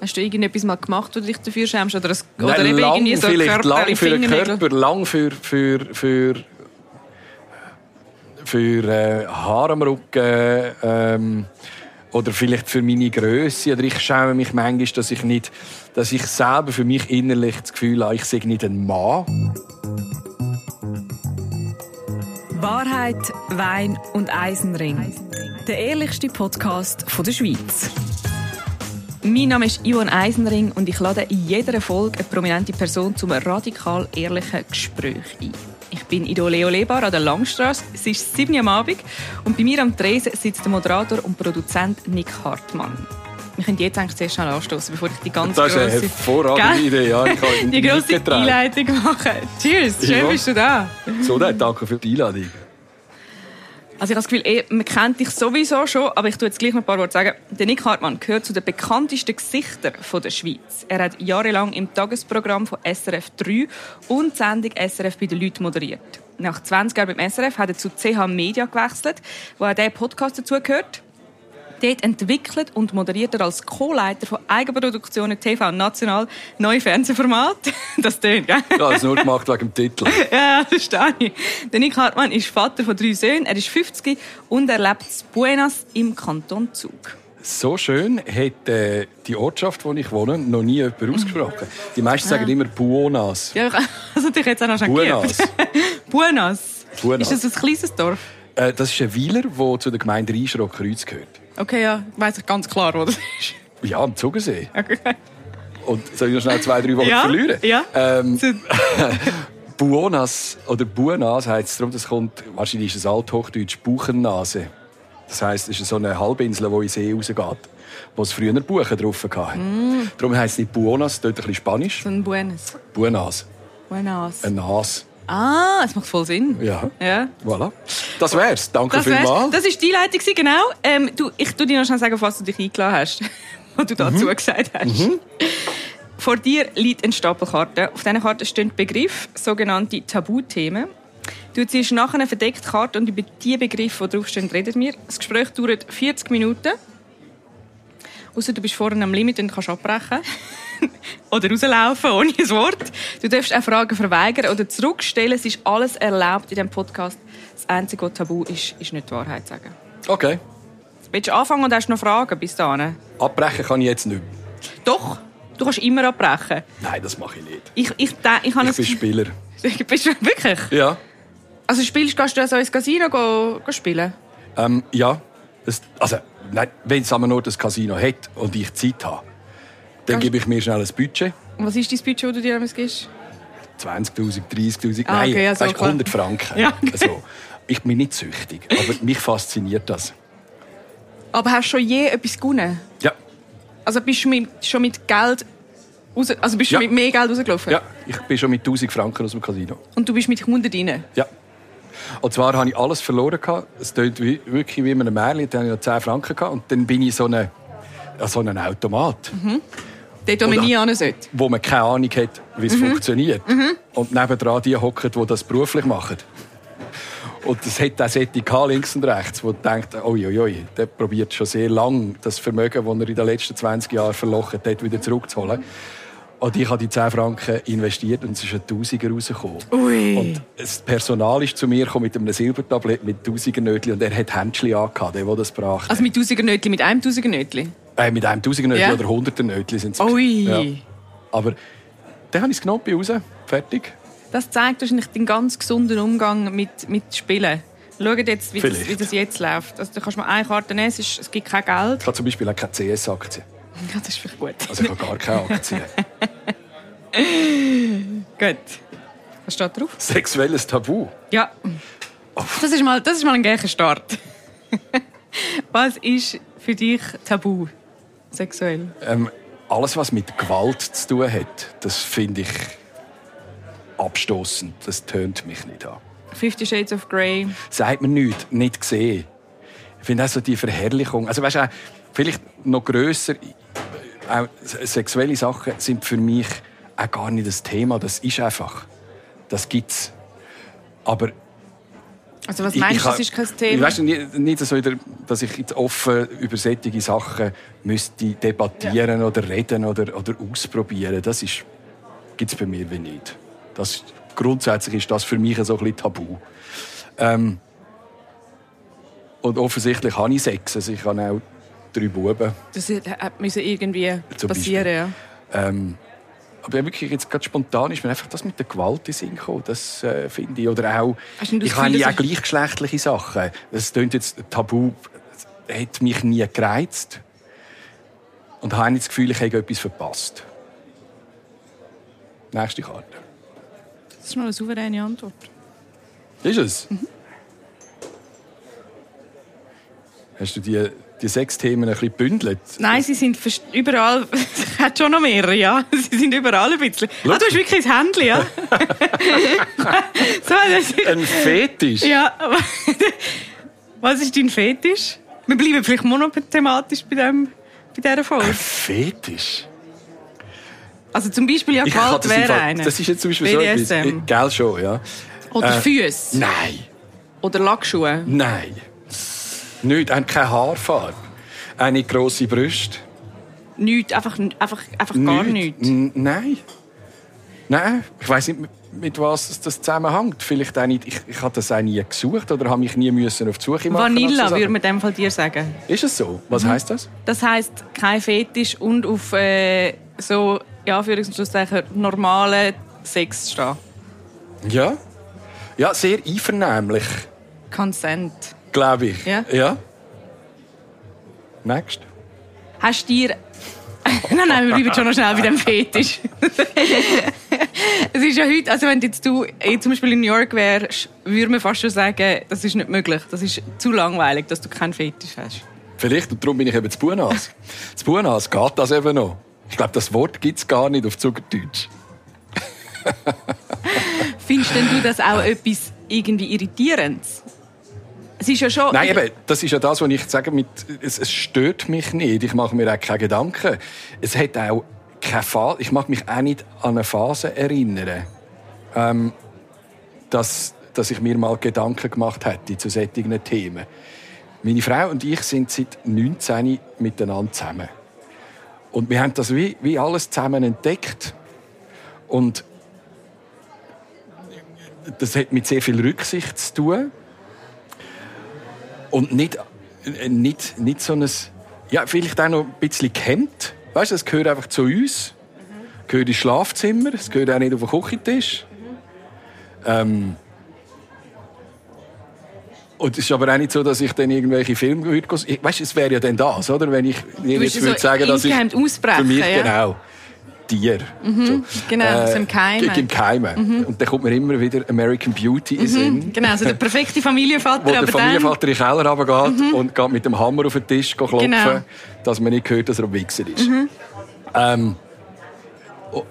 Hast du irgendetwas mal gemacht, wo du dich dafür schämst? Oder, das, Nein, oder eben lang, irgendwie so vielleicht lang für den? Körper, lang für, für, für, für äh, Haare am Rücken ähm, oder vielleicht für meine Größe. Oder ich schäme mich manchmal, dass ich nicht, dass ich selber für mich innerlich das Gefühl habe, ich sei nicht ein Mann. Wahrheit, Wein und Eisenring. Der ehrlichste Podcast von der Schweiz. Mein Name ist Yvonne Eisenring und ich lade in jeder Folge eine prominente Person zum radikal ehrlichen Gespräch ein. Ich bin Ido Leo Lebar an der Langstrasse. Es ist 7 Uhr am Abend und bei mir am Tresen sitzt der Moderator und Produzent Nick Hartmann. Wir können jetzt eigentlich zuerst schnell anstoßen, bevor ich die ganz Das ist eine grosse- hervorragende? Idee. Ja, die grosse. Einleitung machen. Cheers, schön bist du da. So, dann, danke für die Einladung. Also ich habe das Gefühl, eh, man kennt dich sowieso schon, aber ich tue jetzt gleich noch ein paar Worte sagen. Der Nick Hartmann gehört zu den bekanntesten Gesichtern von der Schweiz. Er hat jahrelang im Tagesprogramm von SRF 3 und Sendung SRF bei den Leuten moderiert. Nach 20 Jahren beim SRF hat er zu CH Media gewechselt, wo auch dieser Podcast dazugehört. Dort entwickelt und moderiert er als Co-Leiter von Eigenproduktionen TV National neue Fernsehformate. Das tönt, gell? Habe es nur gemacht wegen dem Titel. Ja, das verstehe ich. Der Nick Hartmann ist Vater von drei Söhnen, er ist 50 und er lebt in Buenas im Kanton Zug. So schön hat äh, die Ortschaft, wo ich wohne, noch nie jemand ausgesprochen. Die meisten sagen immer Buonas. Ja, also dich jetzt auch noch schon Buenas. Buenas. Buenas. Ist das ein kleines Dorf? Äh, das ist ein Weiler, der zu der Gemeinde Rheinschrock-Kreuz gehört. Okay, ja, weiß ich ganz klar, wo das ist. Ja, am Zugersee. Okay. Und soll ich noch schnell zwei, drei Worte Ja, verlieren? ja. Ähm, Buonas oder Buenas heisst es darum, das kommt, wahrscheinlich ist es Althochdeutsch, Buchennase. Das heisst, es ist so eine Halbinsel, die in den See rausgeht, wo es früher Buchen drauf hatte. Mm. Darum heisst es nicht Buonas, dort ein bisschen Spanisch. So ein Buenas. Buenas, Buenas. ein Nas. Ah, das macht voll Sinn. Ja, Ja. voilà. Das wär's. Danke Das, wär's. vielmals. das ist die gewesen, genau. Ähm, du, ich tu dir noch schnell sagen, was du dich eingeladen hast, was du Mhm. dazu gesagt hast. Vor dir liegt ein Stapel Karten. Auf diesen Karten stehen Begriffe, sogenannte Tabuthemen. Du ziehst nachher eine verdeckte Karte und über die Begriffe, die draufstehen, reden wir. Das Gespräch dauert 40 Minuten. Außer du bist vorne am Limit und kannst abbrechen. oder rauslaufen, ohne ein Wort. Du darfst auch Fragen verweigern oder zurückstellen. Es ist alles erlaubt in diesem Podcast. Das einzige, was tabu ist, ist nicht die Wahrheit sagen. Okay. Willst du anfangen und hast noch Fragen bis dahin? Abbrechen kann ich jetzt nicht. Doch, du kannst immer abbrechen. Nein, das mache ich nicht. Ich, ich, ich, habe Ich bin Spieler. Bist du wirklich? Ja. Also spielst, gehst du also ins Casino go, go spielen? Ähm, ja. Das, also, nein, wenn es nur das Casino hat und ich Zeit habe, dann gebe ich mir schnell ein Budget. Und was ist dein Budget, das du dir damals gibst? 20'000, 30'000, Ah, nein, okay, ja, so weißt, klar. 100 Franken. Ja, okay. also, ich bin nicht süchtig, aber mich fasziniert das. Aber hast du schon je etwas gewonnen? Ja, Also bist du mit, schon mit Geld raus, also bist du Ja. mit mehr Geld rausgelaufen? ja, ich bin schon mit 1000 Franken aus dem Casino. Und du bist mit 100 rein? Ja. Und zwar habe ich alles verloren. Es klingt wie, wirklich wie in einem Märchen. Da hatte ich noch 10 Franken. Gehabt. Und dann bin ich so ein so einen Automat, Dort, wo man nie hin sollte. wo man keine Ahnung hat, wie es funktioniert. Und nebendran die hocken, die das beruflich machen. Und es hat auch solche links und rechts, wo denkt, oi, der probiert schon sehr lange, das Vermögen, das er in den letzten 20 Jahren verlochen hat, wieder zurückzuholen. Und ich habe die 10 Franken investiert und es ist ein Tausiger rausgekommen. Ui. Und das Personal ist zu mir gekommen mit einem Silbertablett mit Tausendernötchen und er hat Händchen angehabt, der, der das brachte. Also mit 1000 Nötchen, mit einem 1000 Nötchen? Äh, mit einem Tausendernötchen Ja. oder Hunderternötchen sind es. Ui. Ja. Aber dann habe ich es genommen, bin raus, fertig. Das zeigt wahrscheinlich den ganz gesunden Umgang mit, mit Spielen. Schaut jetzt, wie das, wie das jetzt läuft. Also, du kannst mal eine Karte nehmen, es, ist, es gibt kein Geld. Ich habe zum Beispiel auch keine CS-Aktie. Ja, das ist vielleicht gut. Also ich habe gar keine Aktien. Gut. Was steht drauf? Sexuelles Tabu. Ja. Das ist mal, das ist mal ein gleicher Start. Was ist für dich Tabu? Sexuell? Ähm, alles, was mit Gewalt zu tun hat, das finde ich abstoßend. Das tönt mich nicht an. Fifty Shades of Grey. Sagt mir nichts, nicht gesehen. Ich finde auch so die Verherrlichung. Also weißt du, vielleicht noch grösser, auch sexuelle Sachen sind für mich auch gar nicht das Thema. Das ist einfach. Das gibt's. Aber Also was meinst ich, du, das ist kein Thema? Weißt du, nicht, nicht so dass ich jetzt offen über solche Sachen müsste debattieren ja. oder reden oder, oder ausprobieren. Das gibt es bei mir wie nicht. Das, grundsätzlich ist das für mich so ein bisschen tabu. Ähm, und offensichtlich habe ich Sex. Also ich habe auch drei Buben. Das müssen irgendwie passieren, ja. Ähm, aber wirklich jetzt gerade spontan ist mir einfach das mit der Gewalt in Sinn gekommen. Das äh, finde ich. Oder auch, ich habe ja auch gleichgeschlechtliche Sachen. Das klingt jetzt tabu, hat mich nie gereizt. Und habe das Gefühl, ich habe etwas verpasst. Nächste Karte. Das ist mal eine souveräne Antwort. Ist es? Mhm. Hast du die die sechs Themen ein bisschen bündelt? Nein, sie sind überall, es hat schon noch mehrere, ja. Sie sind überall ein bisschen. Ah, du hast wirklich ein Händchen, ja. so, ein Fetisch? Ja. Was ist dein Fetisch? Wir bleiben vielleicht monothematisch bei, dem, bei dieser Folge. Ein Fetisch? Also zum Beispiel ja Gewalt wäre einer. Das ist jetzt zum Beispiel BDSM. so etwas. Gell schon, ja. Oder äh, Füße. Nein. Oder Lackschuhe. Nein. Nicht, haben keine Haarfarbe. Eine grosse Brüste. Nichts, einfach, einfach, einfach gar nichts. Nein. Nein, ich weiß nicht, mit was das zusammenhängt. Vielleicht auch nicht, ich, ich habe das auch nie gesucht oder habe mich nie müssen auf die Suche machen. Vanilla würde man in dem Fall dir sagen. Ist es so? Was mhm. heißt das? Das heißt kein Fetisch und auf äh, so ja für normalen Sex stehen. Ja, ja, sehr einvernehmlich. Consent glaube ich. Ja? ja. Next. Hast du dir... nein, nein, wir bleiben schon noch schnell bei dem Fetisch. es ist ja heute, also wenn jetzt du eh, zum Beispiel in New York wärst, würde man fast schon sagen, das ist nicht möglich. Das ist zu langweilig, dass du keinen Fetisch hast. Vielleicht, und darum bin ich eben zu Buenas. zu Buenas geht das eben noch. Ich glaube, das Wort gibt es gar nicht auf Zuckerdeutsch. Findest denn du das auch etwas irgendwie Irritierendes? Es ist ja schon... Nein, eben, das ist ja das, was ich sage, mit, es, es stört mich nicht. Ich mache mir auch keine Gedanken. Es hat auch keine Phase, ich mag mich auch nicht an eine Phase erinnern, ähm, dass, dass ich mir mal Gedanken gemacht hätte zu solchen Themen. Meine Frau und ich sind seit 19 miteinander zusammen. Und wir haben das wie, wie alles zusammen entdeckt. Und das hat mit sehr viel Rücksicht zu tun. Und nicht, äh, nicht, nicht so ein, ja, vielleicht auch noch ein bisschen gehemmt. Weißt du, es gehört einfach zu uns. Mhm. gehört ins Schlafzimmer, es gehört auch nicht auf den Küchentisch. Ähm, und es ist aber auch nicht so, dass ich dann irgendwelche Filme würde. Weißt du, es wäre ja dann das, oder? Wenn ich jetzt würde so sagen, dass ich für mich ja. genau Tier. Mhm, so. Genau, äh, so im Keimen. Im Keimen. Mhm. Und dann kommt mir immer wieder American Beauty in mhm, Sinn. Genau, also der perfekte Familienvater. Wo der Familienvater in den Keller runtergeht mhm. und geht mit dem Hammer auf den Tisch klopfen, genau. dass man nicht hört, dass er ein Wichser ist. Mhm. Ähm, oh,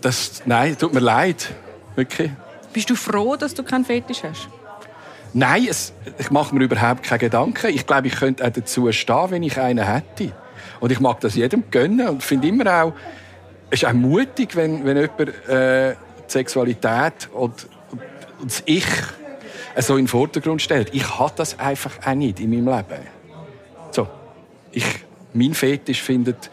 das, nein, tut mir leid. Wirklich. Bist du froh, dass du keinen Fetisch hast? Nein, es, ich mache mir überhaupt keine Gedanken. Ich glaube, ich könnte auch dazu stehen, wenn ich einen hätte. Und ich mag das jedem gönnen und finde immer auch, es ist auch mutig, wenn, wenn jemand äh, die Sexualität und, und, das Ich so in den Vordergrund stellt. Ich habe das einfach auch nicht in meinem Leben. So, ich, mein Fetisch findet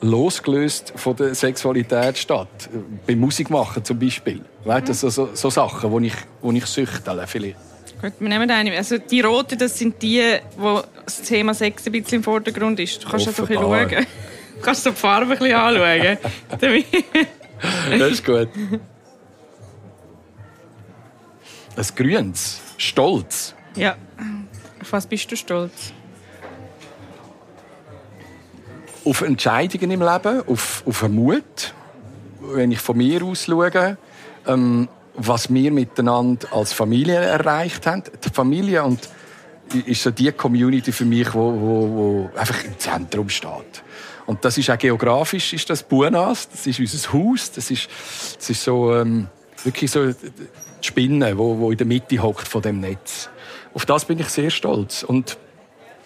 losgelöst von der Sexualität statt. Beim Musikmachen zum Beispiel. Weißt du, so, so, so Sachen, wo ich, wo ich süchtele vielleicht. Gut, wir nehmen eine. Also die roten, das sind die, wo das Thema Sex ein bisschen im Vordergrund ist. Du kannst das ein bisschen schauen. Kannst du die Farbe ein bisschen anschauen? das ist gut. Ein grünes. Stolz. Ja. Auf was bist du stolz? Auf Entscheidungen im Leben, auf, auf Mut. Wenn ich von mir aus schaue, ähm, was wir miteinander als Familie erreicht haben. Die Familie und ist so die Community für mich, wo, wo, wo einfach im Zentrum steht. Und das ist auch geografisch ist das Buenas, das ist unser Haus, das ist, das ist so ähm, wirklich so die Spinne, wo, wo in der Mitte hockt von dem Netz. Auf das bin ich sehr stolz. Und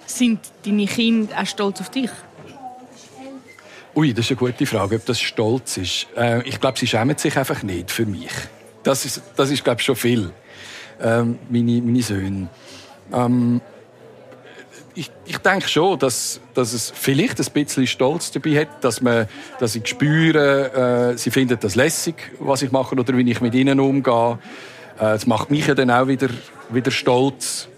sind deine Kinder auch stolz auf dich? Ui, das ist eine gute Frage, ob das stolz ist. Äh, ich glaube, sie schämen sich einfach nicht für mich. Das ist, das ist glaube ich, schon viel. ähm, meine, meine Söhne. Ähm, ich, ich denke schon, dass, dass es vielleicht ein bisschen Stolz dabei hat, dass, man, dass ich spüre, äh, sie finden das lässig, was ich mache oder wie ich mit ihnen umgehe. Äh, das macht mich ja dann auch wieder, wieder stolz.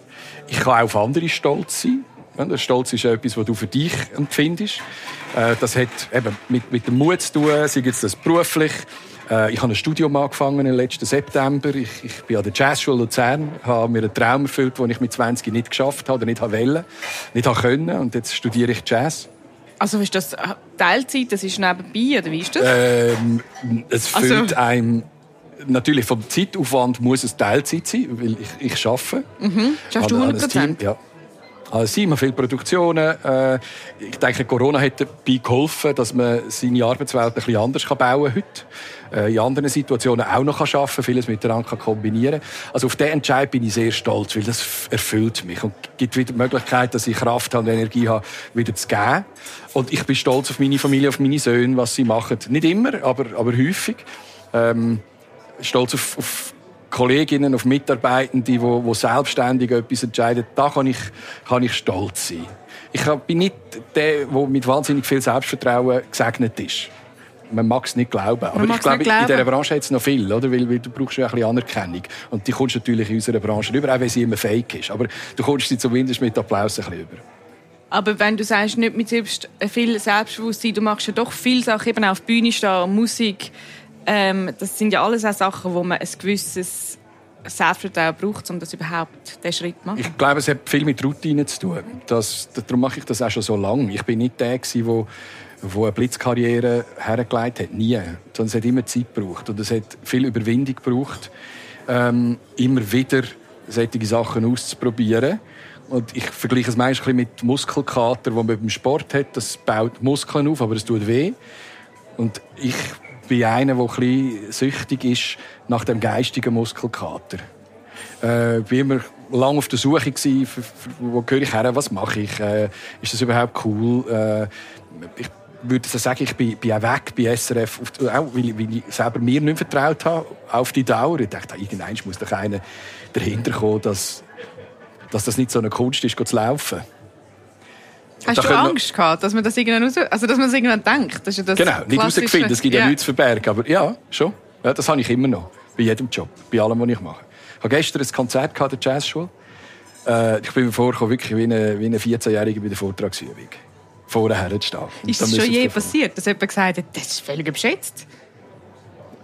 Ich kann auch auf andere stolz sein. Ja, Stolz ist etwas, was du für dich empfindest. Äh, das hat eben mit, mit dem Mut zu tun, sei es das beruflich, äh, ich habe ein Studium angefangen im letzten September. Ich, ich bin an der Jazzschule Luzern, habe mir einen Traum erfüllt, den ich mit 20 nicht geschafft habe oder nicht wollte, nicht können. Und jetzt studiere ich Jazz. Also ist das Teilzeit, das ist nebenbei, oder wie ist das? Ähm, es also füllt also... einem natürlich vom Zeitaufwand muss es Teilzeit sein, weil ich, ich arbeite. Mhm. Schaffst du 100 Prozent? Ja. Also immer viele Produktionen. Äh, ich denke, Corona hat dabei geholfen, dass man seine Arbeitswelt ein bisschen anders bauen kann heute. Äh, in anderen Situationen auch noch arbeiten kann, vieles miteinander kombinieren kann. Also auf diesen Entscheid bin ich sehr stolz, weil das erfüllt mich und gibt wieder die Möglichkeit, dass ich Kraft und Energie habe, wieder zu geben. Und ich bin stolz auf meine Familie, auf meine Söhne, was sie machen. Nicht immer, aber, aber häufig. Ähm, stolz auf, auf Kolleginnen, auf Mitarbeitende, die, die selbstständig etwas entscheiden, da kann ich, kann ich stolz sein. Ich bin nicht der, der mit wahnsinnig viel Selbstvertrauen gesegnet ist. Man mag es nicht glauben. Aber ich glaube, in dieser Branche hat es noch viel, oder? Weil, weil du brauchst ja ein bisschen Anerkennung. Und die kommst natürlich in unserer Branche rüber, auch wenn sie immer fake ist. Aber du kommst sie zumindest mit Applaus ein bisschen rüber. Aber wenn du sagst, nicht mit selbst, viel Selbstbewusstsein, du machst ja doch viele Sachen, eben auf Bühne stehen, Musik, ähm, das sind ja alles auch Sachen, wo man ein gewisses Selbstvertrauen braucht, um das überhaupt den Schritt zu machen. Ich glaube, es hat viel mit Routine zu tun. Das, darum mache ich das auch schon so lange. Ich bin nicht der, der wo eine Blitzkarriere hergelegt hat. Nie. Sondern es hat immer Zeit gebraucht. Und es hat viel Überwindung gebraucht, ähm, immer wieder solche Sachen auszuprobieren. Und ich vergleiche es meistens mit Muskelkater, wo man beim Sport hat. Das baut Muskeln auf, aber es tut weh. Und ich bin einer, der ein süchtig ist nach dem geistigen Muskelkater. Äh, war immer lange auf der Suche, gewesen, wo gehöre ich her, was mache ich, äh, ist das überhaupt cool. Äh, ich würde sagen, ich bin, bin auch weg bei SRF, auch weil, weil ich selber mir nicht vertraut habe, auf die Dauer. Ich dachte, irgendwann muss doch einer dahinter kommen, dass, dass das nicht so eine Kunst ist, zu laufen. Hast du Angst gehabt, dass man das irgendwann raus, also dass man das irgendwann denkt? Das ja das genau, nicht herausgefunden, es gibt ja, ja nichts zu verbergen, aber ja, schon. Ja, das habe ich immer noch, bei jedem Job, bei allem, was ich mache. Ich habe gestern ein Konzert gehabt, der Jazzschule. Äh, ich bin mir vorgekommen, wirklich wie eine, wie eine 14-Jährige bei der Vortragsübung. Vorher zu stehen. Ist das schon je passiert, dass jemand gesagt hat, das ist völlig überschätzt?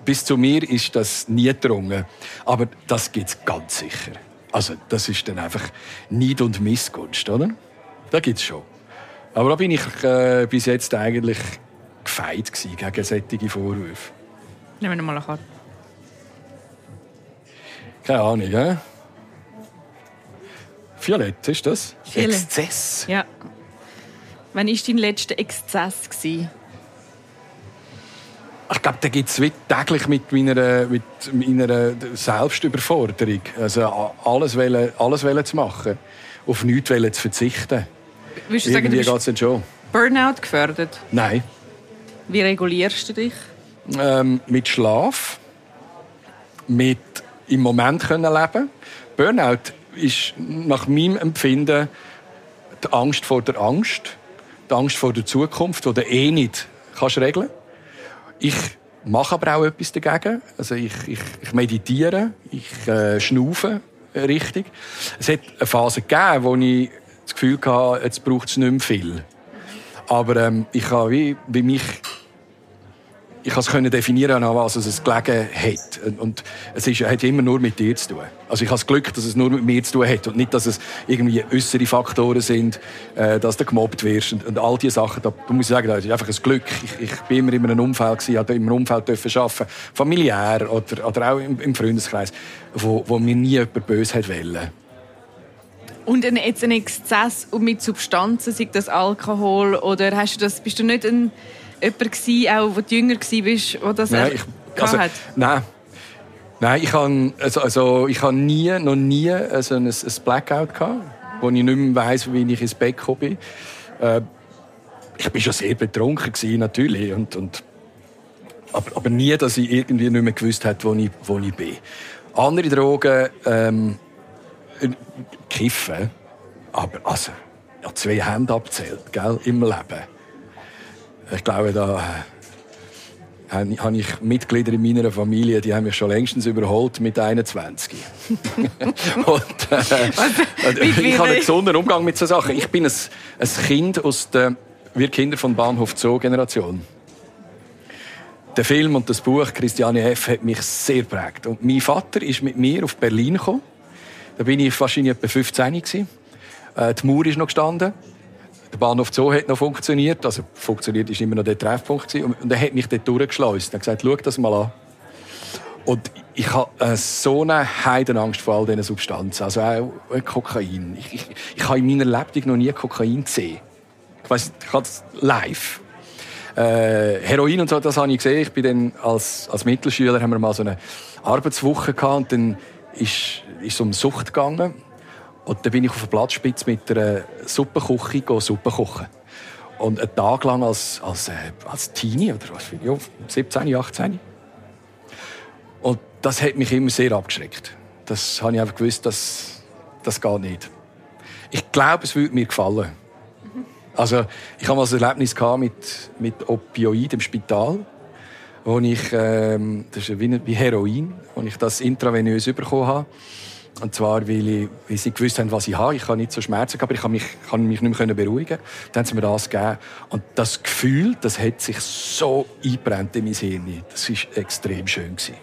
Bis zu mir ist das nie gedrungen. Aber das gibt es ganz sicher. Also, das ist dann einfach Neid und Missgunst, oder? Da gibt es schon. Aber da bin ich äh, bis jetzt eigentlich gefeit gegen solche Vorwürfe. Nehmen wir mal eine Karte. Keine Ahnung, ja? Violett, ist das? Violett. Exzess. Ja. Wann war dein letzter Exzess? Gewesen? Ich glaube, da gibt es täglich mit meiner, mit meiner Selbstüberforderung. Also alles, wollen, alles wollen zu machen, auf nichts wollen zu verzichten. Würdest du sagen, du bist schon. Burnout gefördert? Nein. Wie regulierst du dich? Ähm, mit Schlaf, mit im Moment können leben. Burnout ist nach meinem Empfinden die Angst vor der Angst, die Angst vor der Zukunft, die du eh nicht kannst regeln. Ich mache aber auch etwas dagegen. Also ich, ich, ich meditiere, ich äh, schnaufe richtig. Es hat eine Phase gegeben, wo ich das Gefühl gehabt, jetzt braucht es nicht mehr viel. Aber ähm, ich habe wie, wie mich ich konnte definieren, an was es gelegen hat. Und es ist, hat immer nur mit dir zu tun. Also ich habe das Glück, dass es nur mit mir zu tun hat und nicht, dass es irgendwie äußere Faktoren sind, äh, dass du gemobbt wirst und, und all diese Sachen. Da, muss ich sagen, das ist einfach ein Glück. Ich, ich bin immer in einem Umfeld gewesen, habe in einem Umfeld dürfen arbeiten, familiär oder, oder auch im, im Freundeskreis, wo, wo mir nie jemand böse hat wollen. Und ein, jetzt ein Exzess mit Substanzen, sei das Alkohol oder hast du das, bist du nicht ein, jemand gewesen, auch, wo du jünger warst, wo das nein, ich, also, hat? Nein. Nein, ich habe also, also, ich habe nie, noch nie also ein, ein Blackout gehabt, wo ich nicht mehr weiss, wie ich ins Bett gekommen bin. Äh, ich war schon sehr betrunken gewesen, natürlich und, und aber, aber nie, dass ich irgendwie nicht mehr gewusst habe, wo ich, wo ich bin. Andere Drogen, ähm, Kiffen, aber also, ja, zwei Hände abzählt, gell, im Leben. Ich glaube, da äh, habe ich Mitglieder in meiner Familie, die haben mich schon längstens überholt mit 21. und, äh, ich habe einen gesunden Umgang mit solchen Sachen. Ich bin ein, ein Kind aus der wir Kinder von Bahnhof Zoo Generation. Der Film und das Buch Christiane F. hat mich sehr prägt. Und mein Vater ist mit mir auf Berlin gekommen. Da bin ich wahrscheinlich etwa 15 gewesen. Äh, die Mauer ist noch gestanden. Der Bahnhof Zoo hat noch funktioniert. Also funktioniert ist immer noch der Treffpunkt gewesen. Und er hat mich dort durchgeschleust. Er hat gesagt, schau das mal an. Und ich habe äh, so eine Heidenangst vor all diesen Substanzen. Also auch Kokain. Ich, ich, ich habe in meiner Lebenswelt noch nie Kokain gesehen. Ich weiß, ich habe es live. Äh, Heroin und so, das habe ich gesehen. Ich bin dann als, als Mittelschüler haben wir mal so eine Arbeitswoche gehabt und dann ist, ist um Sucht gegangen. Und dann bin ich auf der Platzspitze mit einer Suppenküche Suppe kochen. Und einen Tag lang als, als, äh, als Teenie oder was, ja, 17, 18. Und das hat mich immer sehr abgeschreckt. Das habe ich einfach gewusst, dass das geht nicht. Ich glaube, es würde mir gefallen. Also ich habe mal ein Erlebnis mit, mit Opioid im Spital, wo ich, ähm, das ist wie, wie Heroin, wo ich das intravenös bekommen habe. Und zwar, weil, ich, weil sie gewusst haben, was ich habe. Ich habe nicht so Schmerzen, aber ich kann mich, kann mich nicht mehr beruhigen. Dann haben sie mir das gegeben. Und das Gefühl, das hat sich so eingebrannt in mein Hirn. Das war extrem schön. Gewesen.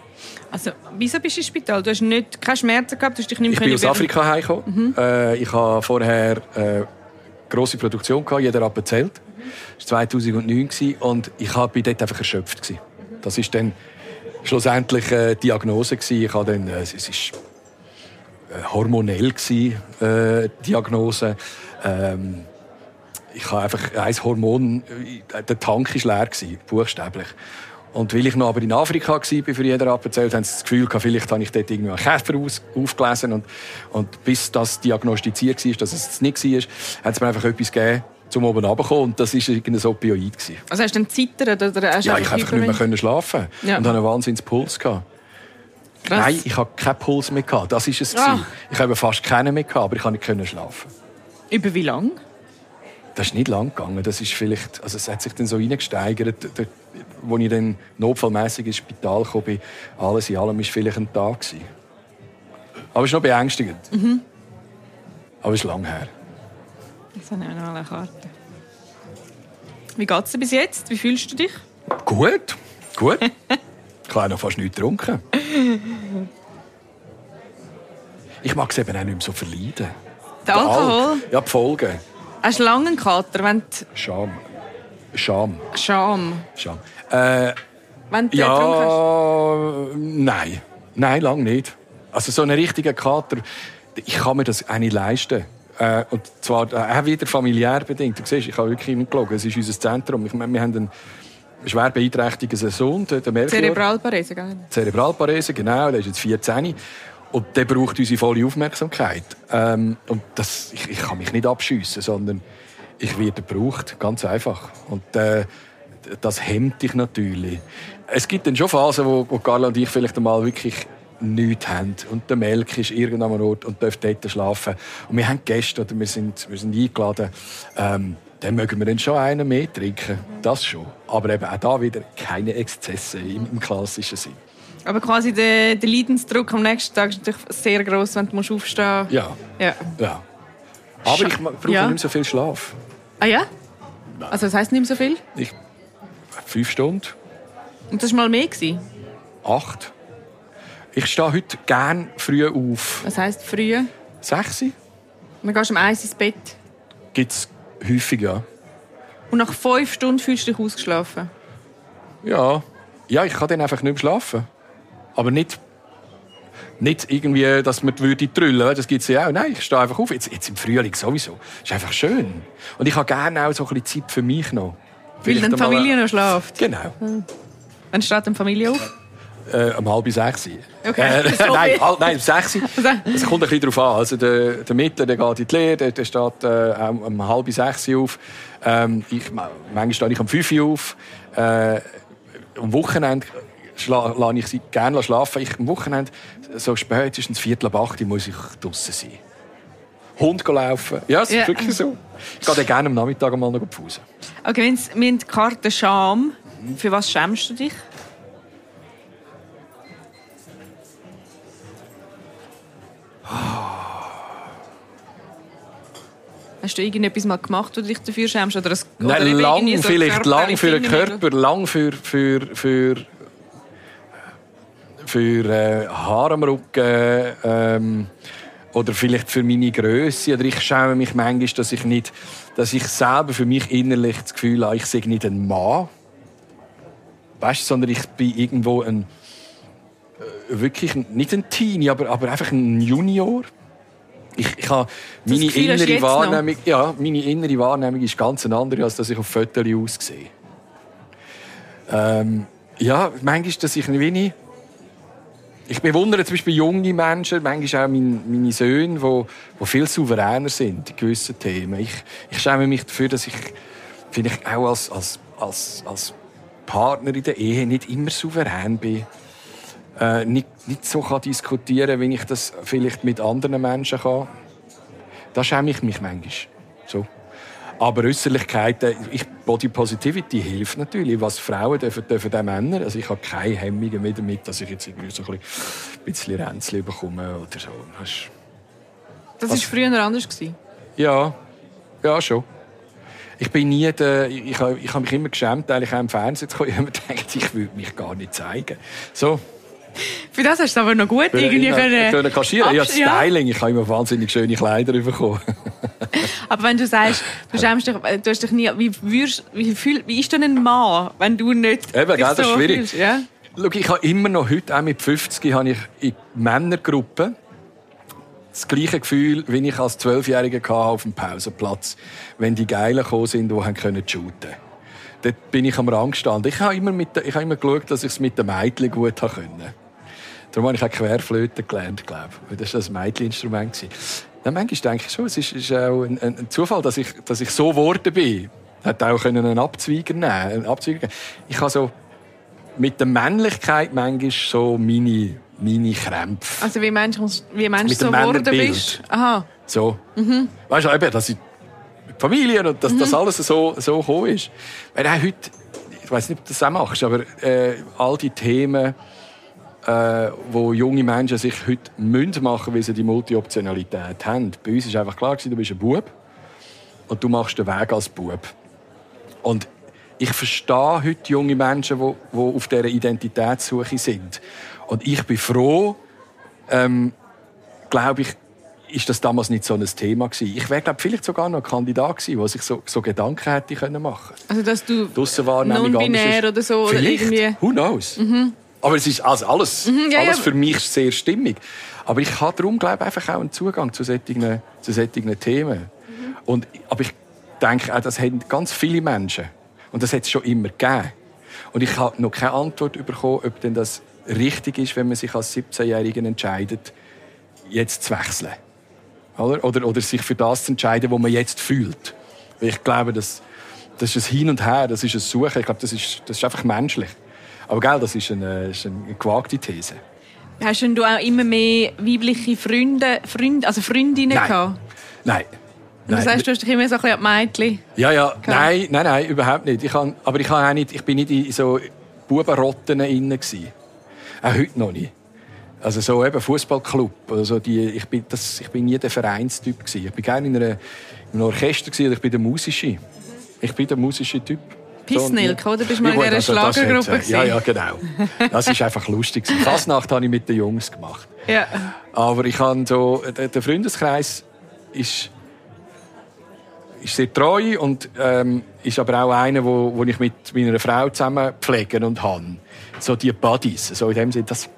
Also, wieso bist du im Spital? Du hast nicht, keine Schmerzen gehabt, du hast dich nicht mehr Ich bin aus Afrika heimgekommen. Mhm. Äh, ich habe vorher äh, grosse Produktion gehabt, jeder hat erzählt. Das war 2009 und ich war dort einfach erschöpft. Das war dann schlussendlich eine Diagnose. Ich habe dann, äh, es ist äh, hormonell, äh, Diagnose. Ähm, ich habe einfach ein Hormon, äh, der Tank war leer, buchstäblich. Und weil ich noch aber in Afrika war, für jeder erzählt, haben sie das Gefühl gehabt, vielleicht habe ich dort irgendwie einen Käfer aufgelesen. Und, und bis das diagnostiziert war, dass es nicht war, hat es mir einfach etwas gegeben, zum oben runterzukommen. Und das war irgendein Opioid. Also hast du dann zittert? Oder hast ja, ich konnte einfach nicht mehr schlafen. Ja. Und hatte einen wahnsinnigen Puls. Gehabt. Nein, ich hatte keinen Puls mehr. Gehabt. Das war es. Ah. Ich habe fast keinen mehr, gehabt, aber ich konnte nicht schlafen. Über wie lange? Das ist nicht lang gegangen. Das ist vielleicht, also es hat sich dann so reingesteigert. Als ich dann notfallmäßig ins Spital kam, bin, alles in allem war vielleicht ein Tag. Gewesen. Aber es ist noch beängstigend. Mhm. Aber es ist lang her. Das habe ich auch noch eine Karte. Wie geht es dir bis jetzt? Wie fühlst du dich? Gut, gut. ich habe noch fast nichts getrunken. Ich mag es eben auch nicht mehr so verleiden. Der Alkohol? Ja, die Folgen. Hast du lange einen Kater? Wenn Scham. Scham. Scham. Scham. Äh, wenn du ja, nein. Nein, lange nicht. Also so einen richtigen Kater, ich kann mir das auch nicht leisten. Äh, und zwar äh, auch wieder familiär bedingt. Du siehst, ich habe wirklich nicht gelogen. Es ist unser Zentrum. Ich meine, wir haben einen schwer beeinträchtigten Sohn, Melchior. Zerebralparese, gell? Zerebralparese, genau. Der ist jetzt 14. Und der braucht unsere volle Aufmerksamkeit. Ähm, und das, ich, ich, kann mich nicht abschiessen, sondern ich werde gebraucht, ganz einfach. Und äh, das hemmt dich natürlich. Es gibt dann schon Phasen, wo, wo Carla und ich vielleicht einmal wirklich nichts haben. Und der Melk ist irgendwann am Ort und darf dort schlafen. Und wir haben Gäste oder wir sind, wir sind eingeladen. Ähm, dann mögen wir dann schon einen mehr trinken. Das schon. Aber eben auch da wieder keine Exzesse im, im klassischen Sinn. Aber quasi der, der Leidensdruck am nächsten Tag ist natürlich sehr groß, wenn du musst aufstehen musst. Ja. ja. ja. Aber ich brauche ja. nicht so viel Schlaf. Ah ja? Also das heisst nicht so viel? Ich, fünf Stunden. Und das war mal mehr? Gewesen? Acht. Ich stehe heute gerne früh auf. Was heisst früh? Sechs. Dann gehst du um eins ins Bett? Gibt es häufig, ja. Und nach fünf Stunden fühlst du dich ausgeschlafen? Ja. Ja, ich kann dann einfach nicht mehr schlafen. Aber nicht, nicht irgendwie, dass man würde trüllen Das gibt es ja auch. Nein, ich stehe einfach auf. Jetzt, jetzt im Frühling sowieso. Das ist einfach schön. Und ich habe gerne auch so ein bisschen Zeit für mich noch. Weil dann die Familie noch schläft? Genau. Hm. Wann steht die Familie auf? Äh, um halb sechs. Okay. Äh, nein, halb, nein, sechs. Es kommt ein bisschen darauf an. Also der, der Mittler der geht in die Lehre, der, der steht äh, um halb sechs auf. Ähm, ich, manchmal stehe ich um fünf auf. Äh, am Wochenende lasse ich sie gerne schlafen. Ich, am Wochenende, so spätestens Viertel ab acht, muss ich draußen sein. Hund laufen. Ja, es ist Ja. wirklich so. Ich gehe gerne am Nachmittag mal noch pausen. Okay, wir haben die Karte Scham. Für was schämst du dich? Hast du irgendetwas mal gemacht, wo du dich dafür schämst? Oder das, oder Nein, eben lang, so vielleicht lang für den? Körper, lang für, für, für, für äh, Haar am Rücken ähm, oder vielleicht für meine Größe. Oder ich schäme mich manchmal, dass ich nicht, dass ich selber für mich innerlich das Gefühl habe, ich sei nicht ein Mann. Weißt sondern ich bin irgendwo ein äh, wirklich nicht ein Teenie, aber, aber einfach ein Junior. Ich, ich habe meine Gefühl innere noch? Wahrnehmung, ja, meine innere Wahrnehmung ist ganz eine andere, als dass ich auf Fotos aussehe. Ähm, ja, manchmal, dass ich wie nicht ich bewundere zum Beispiel junge Menschen, manchmal auch meine, meine Söhne, die, die viel souveräner sind in gewissen Themen. Ich, ich schäme mich dafür, dass ich vielleicht auch als, als, als, als Partner in der Ehe nicht immer souverän bin. Äh, nicht, nicht so kann diskutieren wie ich das vielleicht mit anderen Menschen kann. Da schäme ich mich manchmal. So. Aber Äußerlichkeit, äh, ich, Body Positivity hilft natürlich. Was Frauen dürfen, dürfen auch Männer. Also ich habe keine Hemmungen mehr damit, dass ich jetzt irgendwie so ein bisschen Ränzchen bekomme oder so. Das war früher anders. gewesen. Ja, ja schon. Ich bin nie der, ich, ich, habe- ich mich immer geschämt, eigentlich auch im Fernsehen. Ich habe mir gedacht, ich würde mich gar nicht zeigen. So, Für das hast du aber noch gut irgendwie können, können kaschieren. Ja. Styling. Ich habe immer wahnsinnig schöne Kleider bekommen. Aber wenn du sagst, du schämst dich, äh, du hast dich nie, wie, würdest, wie, fühl, wie ist denn ein Mann, wenn du nicht Eben, gell, das ist schwierig. fühlst, Ja? Schau, ich habe immer noch heute, auch mit 50, habe ich in Männergruppen das gleiche Gefühl, wie ich als Zwölfjähriger auf dem Pausenplatz, wenn die Geilen gekommen sind, die haben können shooten. Dort bin ich am Rand gestanden. Ich habe immer, mit, ich habe immer geschaut, dass ich es mit den Mädchen gut konnte. Darum habe ich auch Querflöte gelernt, glaube ich. Das war das Mädcheninstrument. Ja, manchmal denke ich schon, es ist, ist auch ein, ein Zufall, dass ich, dass ich so geworden bin. Hätte auch können einen Abzweiger nehmen einen Abzweiger geben. Ich habe so mit der Männlichkeit manchmal so meine, meine Krämpfe. Also wie Mensch, wie Mensch so geworden bist. Aha. So. Weißt du, eben, dass ich mit Familie und dass das alles so, so gekommen ist. Weil auch heute, ich weiß nicht, ob du das auch machst, aber äh, all die Themen, äh, wo junge Menschen sich heute müssen machen, weil sie die Multi-Optionalität haben. Bei uns ist einfach klar gewesen, du bist ein Bub und du machst den Weg als Bub. Und ich verstehe heute junge Menschen, die, die auf dieser Identitätssuche sind. Und ich bin froh, ähm, glaube ich, ist das damals nicht so ein Thema gewesen. Ich wäre, glaube vielleicht sogar noch ein Kandidat gewesen, der sich so, so Gedanken hätte können machen. Also dass du non-binär oder so oder irgendwie... Mhm. Who knows? Aber es ist also alles, ja, alles ja. für mich sehr stimmig. Aber ich habe darum, glaube ich, einfach auch einen Zugang zu solchen, zu solchen Themen. Mhm. Und, aber ich denke auch, das haben ganz viele Menschen. Und das hat es schon immer gegeben. Und ich habe noch keine Antwort bekommen, ob denn das richtig ist, wenn man sich als 17-Jähriger entscheidet, jetzt zu wechseln. Oder? Oder, oder sich für das zu entscheiden, was man jetzt fühlt. Weil ich glaube, das, das ist ein Hin und Her, das ist ein Suchen. Ich glaube, das ist, das ist einfach menschlich. Aber gell, das ist eine, ist eine gewagte These. Hast denn du auch immer mehr weibliche Freunde, Freunde also Freundinnen Nein. gehabt? Nein. Und das heißt, du hast dich immer so ein bisschen an Mädchen... Ja, ja, nein, nein, nein, überhaupt nicht. Ich kann, aber ich, kann auch nicht, ich bin nicht in so Bubenrotten innen gsi. Auch heute noch nicht. Also so eben Fußballclub. Also die, ich bin, das, ich bin nie der Vereinstyp gsi. Ich bin gerne in, einer, in einem Orchester gsi, oder ich bin der musische. Ich bin der musische Typ. Pissnelke, oder? Bist du mal in dieser also Schlagergruppe hat's, äh, Ja, ja, genau. Das ist einfach lustig. Fasnacht habe ich mit den Jungs gemacht. Ja. Aber ich habe so, der der Freundeskreis ist, ist sehr treu und ähm, ist aber auch einer, wo, wo ich mit meiner Frau zusammen pflege und habe. So die Buddies. So in dem Sinne, das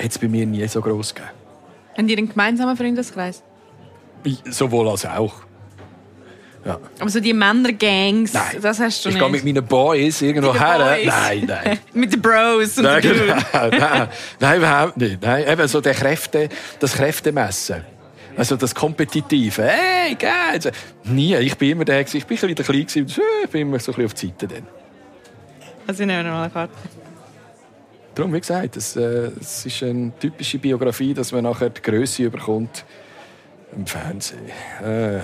hat es bei mir nie so groß gegeben. Habt ihr einen gemeinsamen Freundeskreis? Sowohl als auch. Ja. Aber so die Männergangs, Nein. das hast du ich nicht? gehe mit meinen Boys irgendwo Mit her. Boys. Nein, nein. Mit den Bros und Nein, genau. Nein, nein, überhaupt nicht. Nein, eben so der Kräfte, das Kräftemessen. Also das Kompetitive. Hey, geil. Nie. Ich bin immer der, ich bin ein bisschen klein gewesen. Ich bin immer so ein bisschen auf die Seite dann. Also ich nehme noch mal eine Karte. darum, wie gesagt, es, äh, es ist eine typische Biografie, dass man nachher die Größe überkommt im Fernsehen. Äh.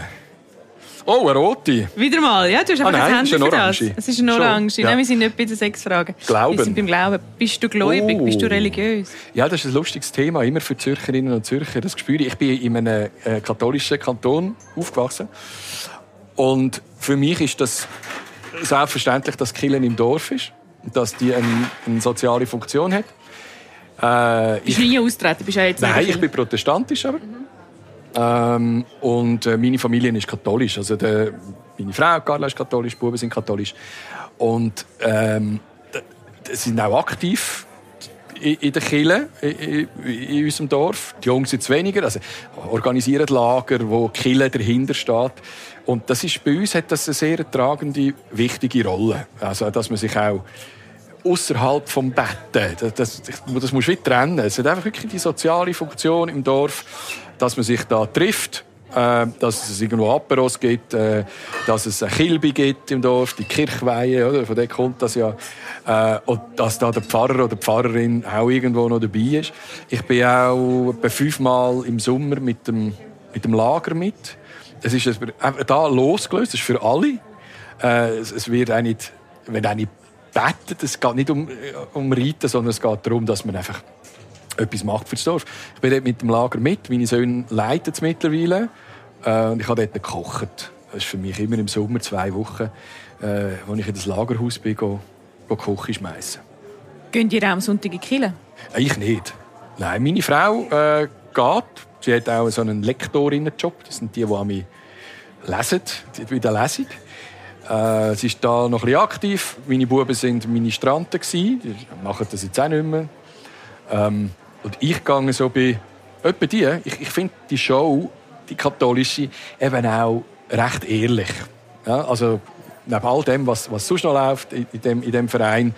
Oh, eine rote. Wieder mal. Ja, du hast Ah, einfach nein, ein Handy ist für das. Es ist eine Schon, Orange. ja. Nein, wir sind nicht bei den Sexfragen. Glauben. Wir sind beim Glauben. Bist du gläubig? Oh. Bist du religiös? Ja, das ist ein lustiges Thema, immer für Zürcherinnen und Zürcher. Das spüre ich. Ich bin in einem äh, katholischen Kanton aufgewachsen. Und für mich ist das selbstverständlich, dass Killen im Dorf ist dass die eine, eine soziale Funktion hat. Äh, Bist du nie austreten? Bist du jetzt Nein, ich bin protestantisch aber. Ähm, und äh, meine Familie ist katholisch. Also der, meine Frau Carla ist katholisch, die Buben sind katholisch. Und ähm, sind auch aktiv in, in der Kirche, in, unserem Dorf. Die Jungs sind weniger. Also organisieren Lager, wo die Kirche dahinter steht. Und das ist, bei uns hat das eine sehr tragende, wichtige Rolle. Also, dass man sich auch außerhalb vom Betten. Das, das, das musst du wie trennen. Es hat einfach wirklich die soziale Funktion im Dorf, dass man sich da trifft, äh, dass es irgendwo Aperos gibt, äh, dass es eine Kilbe gibt im Dorf, die Kirchweihe, oder? von der kommt das ja. Äh, und dass da der Pfarrer oder die Pfarrerin auch irgendwo noch dabei ist. Ich bin auch etwa fünfmal im Sommer mit dem, mit dem Lager mit. Es ist einfach da losgelöst, das ist für alle. Äh, es, es wird auch nicht, wenn auch nicht betet, es geht nicht um, äh, um Reiten, sondern es geht darum, dass man einfach etwas macht für das Dorf. Ich bin dort mit dem Lager mit, meine Söhne leiten es mittlerweile äh, und ich habe dort gekocht. Das ist für mich immer im Sommer zwei Wochen, äh, wo ich in das Lagerhaus bin, go, go Küche schmeißen. Gehen die auch am Sonntag in Kirche? Äh, Ich nicht. Nein, meine Frau äh, geht. Sie hat auch so einen Lektorinnenjob. Das sind die, die mich lesen, die- bei der Lesung. Äh, sie ist da noch ein bisschen aktiv. Meine Buben sind Ministranten gsi. Die machen das jetzt auch nicht mehr. Ähm, und ich gehe so bei etwa die. Ich, ich finde die Show, die katholische, eben auch recht ehrlich. Ja, also neben all dem, was, was sonst noch läuft in, in, dem, in dem Verein,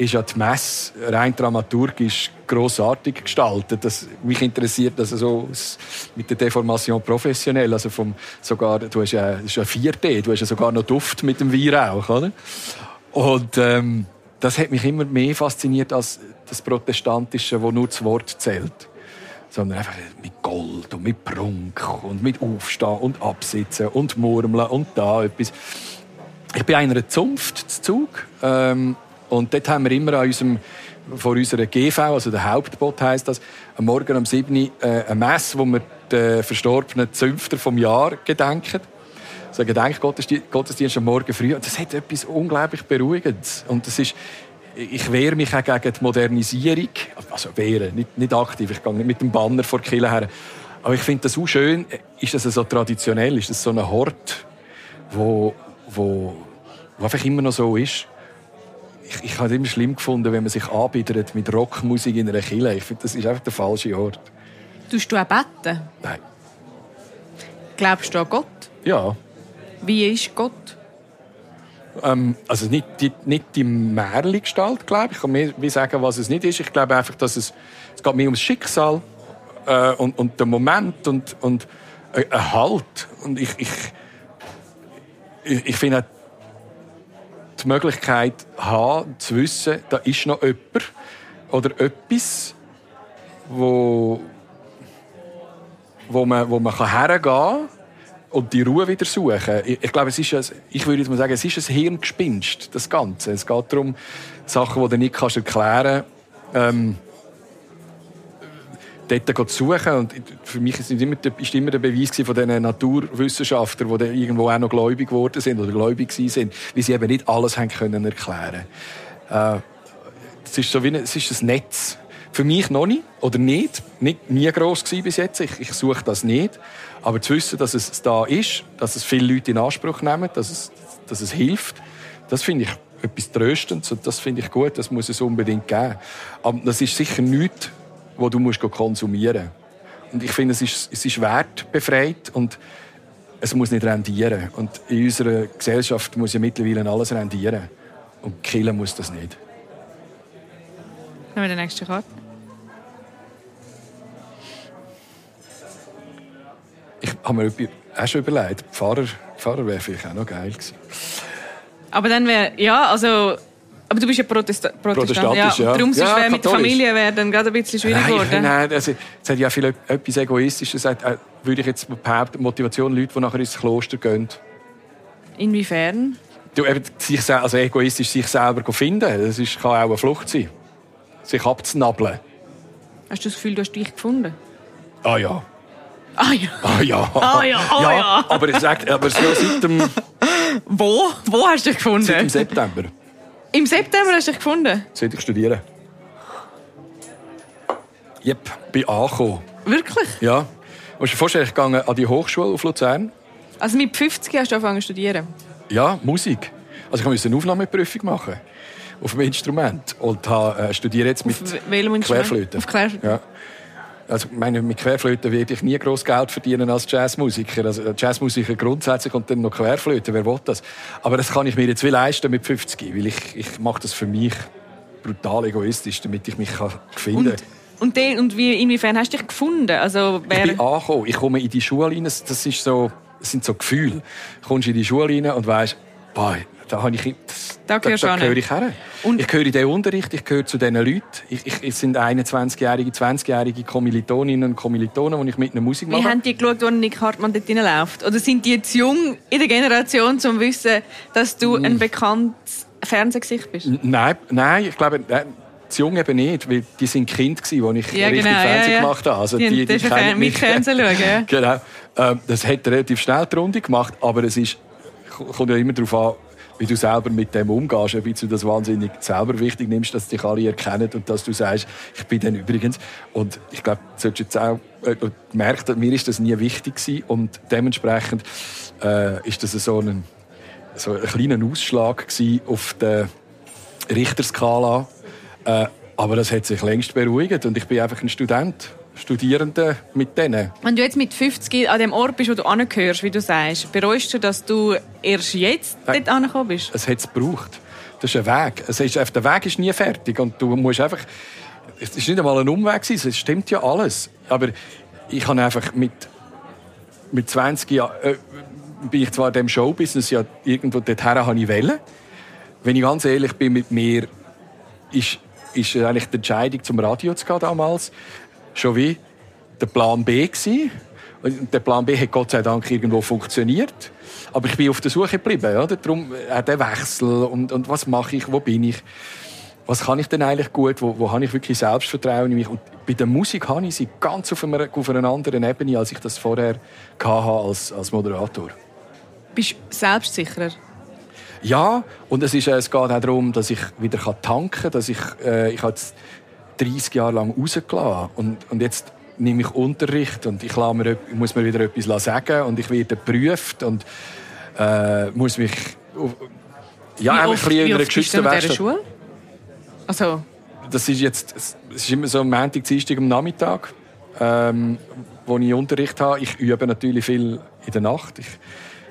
ist ja die Messe rein dramaturgisch grossartig gestaltet. Das, mich interessiert das so aus- mit der Deformation professionell. Also vom, sogar, du hast ja, ist ja 4D, du hast ja sogar noch Duft mit dem Weihrauch, oder? Und ähm, das hat mich immer mehr fasziniert als das Protestantische, wo nur das Wort zählt. Sondern einfach mit Gold und mit Prunk und mit Aufstehen und Absitzen und Murmeln und da etwas. Ich bin einer Zunft zu Zug. Ähm, und dort haben wir immer an unserem, vor unserer GV, also der Hauptbot heisst das, am Morgen um 7 Uhr äh, eine Messe, wo wir den verstorbenen Zünfter vom Jahr gedenken. So ein Gedenkgottesdienst Gottesdienst am Morgen früh. Und das hat etwas unglaublich Beruhigendes. Und das ist, ich wehre mich auch gegen die Modernisierung. Also wehren, nicht, nicht aktiv. Ich gehe nicht mit dem Banner vor die Kirche her. Aber ich finde das so schön. Ist das so traditionell? Ist das so ein Hort, wo, wo, wo einfach immer noch so ist? Ich, ich habe es immer schlimm gefunden, wenn man sich anbietet mit Rockmusik in einer Kirche. Ich finde, das ist einfach der falsche Ort. Tust du auch beten? Nein. Glaubst du an Gott? Ja. Wie ist Gott? Ähm, also nicht die, nicht die Märli-Gestalt, glaube ich. Ich kann mehr wie sagen, was es nicht ist. Ich glaube einfach, dass es, es geht mehr ums Schicksal äh, und, und den Moment und, und äh, Halt. Und ich, ich, ich, ich finde die Möglichkeit haben, zu wissen, da ist noch jemand oder etwas, wo, wo man, wo man hergehen kann und die Ruhe wieder suchen. Ich, ich glaube, es ist, ein, ich würde jetzt mal sagen, es ist ein Hirngespinst, das Ganze. Es geht darum, Sachen, die du nicht kannst erklären kannst, ähm, dort suchen. Und für mich ist immer, ist immer der Beweis von diesen Naturwissenschaftlern, die dann irgendwo auch noch gläubig geworden sind oder gläubig sind, wie sie eben nicht alles haben können erklären. Äh, es ist so wie ein, es ist ein Netz. Für mich noch nicht oder nicht, nicht nie groß gewesen bis jetzt. Ich, ich suche das nicht, aber zu wissen, dass es da ist, dass es viele Leute in Anspruch nehmen, dass es, dass es hilft, das finde ich etwas Tröstendes und das finde ich gut. Das muss es unbedingt geben. Aber das ist sicher nichts, wo du musst konsumieren musst. Und ich finde, es ist, es ist wertbefreit und es muss nicht rendieren. Und in unserer Gesellschaft muss ja mittlerweile alles rendieren. Und Killen muss das nicht. Nehmen wir die nächste Karte. Ich habe mir auch schon überlegt, Pfarrer, Pfarrer wäre vielleicht auch noch geil gewesen. Aber dann wäre, ja, also Aber du bist ja Protesta Protestant. Protestantisch, ja. Darum Ja, ja, mit der. Familie wäre dann gerade ein bisschen schwierig Nein, geworden. nein also, es hat ja viel etwas Egoistisches. Es hat, äh, würde ich jetzt behaupten, Motivation Leute, die nachher ins Kloster gehen. Inwiefern? Du, eben, sich, also egoistisch sich selber finden, das ist, kann auch eine Flucht sein. Sich abzunabeln. Hast du das Gefühl, du hast dich gefunden? Ah ja. Ah ja. Ah ja. Ah ja, ah ja. Aber, es sagt, aber so seit dem, Wo? Wo hast du dich gefunden? seit dem September, Im September hast du dich gefunden? seit ich studiere. Yep, bin angekommen. Wirklich? Ja. Musst du dir vorstellen, ich gehe an die Hochschule auf Luzern. Also mit 50 hast du angefangen zu studieren? Ja, Musik. Also ich musste eine Aufnahmeprüfung machen auf dem Instrument und habe, äh, studiere jetzt mit Auf? Querflöte. Auf Querflöte. Ja. Also, ich meine, mit Querflöte werde ich nie groß Geld verdienen als Jazzmusiker. Also, Jazzmusiker grundsätzlich und dann noch Querflöte, wer will das? Aber das kann ich mir jetzt wie leisten mit 50, weil ich, ich mache das für mich brutal egoistisch, damit ich mich kann finden kann. Und, den, und wie, inwiefern hast du dich gefunden? Also, Ich wer, bin angekommen. Ich komme in die Schule rein. Das ist so, das sind so Gefühle. Du kommst in die Schule rein und weißt, boah, da, habe ich, Da da, hin. gehöre ich her. Und- ich gehöre in den Unterricht, ich gehöre zu diesen Leuten. Ich, ich, es sind 21-jährige, 20-jährige Kommilitoninnen und Kommilitonen, die ich mit einer Musik wie mache. haben die geschaut, wo Nick Hartmann dort läuft? Oder sind die zu jung in der Generation, um zu wissen, dass du ein bekanntes Fernsehgesicht bist? Nein, nein, ich glaube, nein, die Jungen eben nicht, weil die sind Kind als ich Ja, richtig genau, ja, Fernsehen ja. gemacht habe. Also Die die, die, kennen mich. Fernsehen schauen, ja. genau. Ähm, das hat relativ schnell die Runde gemacht, aber es ist, kommt ja immer darauf an, wie du selber mit dem umgehst, ob du das wahnsinnig selber wichtig nimmst, dass dich alle erkennen und dass du sagst, ich bin dann übrigens. Und ich glaube, du solltest jetzt auch äh, merken, mir ist das nie wichtig gewesen und dementsprechend äh, ist das so ein, so ein kleiner Ausschlag auf der Richterskala. Äh, aber das hat sich längst beruhigt und ich bin einfach ein Student, Studierender mit denen. Wenn du jetzt mit 50 an dem Ort bist, wo du angehörst, wie du sagst, bereust du, dass du erst jetzt Nein. dort angekommen bist? Es hat es gebraucht. Das ist ein Weg. Es ist, der Weg ist nie fertig und du musst einfach... Es ist nicht einmal ein Umweg, es stimmt ja alles. Aber ich habe einfach mit, mit 20 Jahren... Äh, bin ich zwar in dem Showbusiness ja irgendwo dorthin habe ich wollen. Wenn ich ganz ehrlich bin mit mir, ist, ist eigentlich die Entscheidung zum Radio zu gehen damals schon wie der Plan B gewesen. Und der Plan B hat Gott sei Dank irgendwo funktioniert. Aber ich bin auf der Suche geblieben. Oder? Darum auch der Wechsel und, und was mache ich, wo bin ich, was kann ich denn eigentlich gut, wo, wo habe ich wirklich Selbstvertrauen in mich. Und bei der Musik habe ich sie ganz auf einer, auf einer anderen Ebene, als ich das vorher hatte als, als Moderator. Bist du selbstsicherer? Ja, und es, ist, äh, es geht auch darum, dass ich wieder tanken kann. Dass ich, äh, ich habe 30 Jahre lang rausgelassen und, und jetzt nehme ich Unterricht und ich, mir, muss mir wieder etwas sagen und ich werde geprüft und äh, muss mich ja, wie oft, ein bisschen in wie einer geschützten Weste. Schule? Also, Das ist jetzt es ist immer so am Montag, Dienstag am Nachmittag, ähm, wo ich Unterricht habe. Ich übe natürlich viel in der Nacht. Ich,